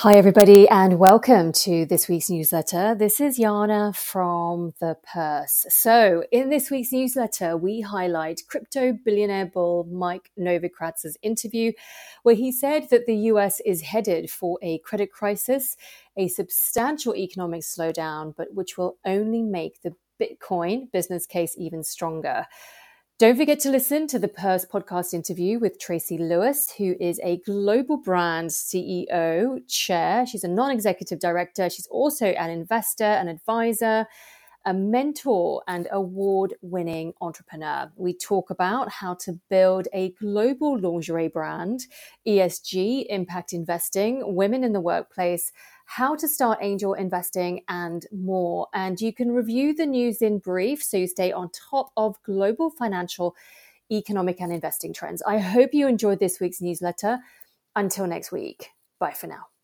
Hi, everybody, and welcome to this week's newsletter. This is Jana from The Purse. So, in this week's newsletter, we highlight crypto billionaire bull Mike Novogratz's interview, where he said that the US is headed for a credit crisis, a substantial economic slowdown, but which will only make the Bitcoin business case even stronger. Don't forget to listen to the Purse podcast interview with Tracy Lewis, who is a global brand CEO chair. She's a non executive director. She's also an investor, an advisor, a mentor, and award winning entrepreneur. We talk about how to build a global lingerie brand, ESG, impact investing, women in the workplace how to start angel investing, and more. And you can review the news in brief so you stay on top of global financial, economic, and investing trends. I hope you enjoyed this week's newsletter. Until next week, bye for now.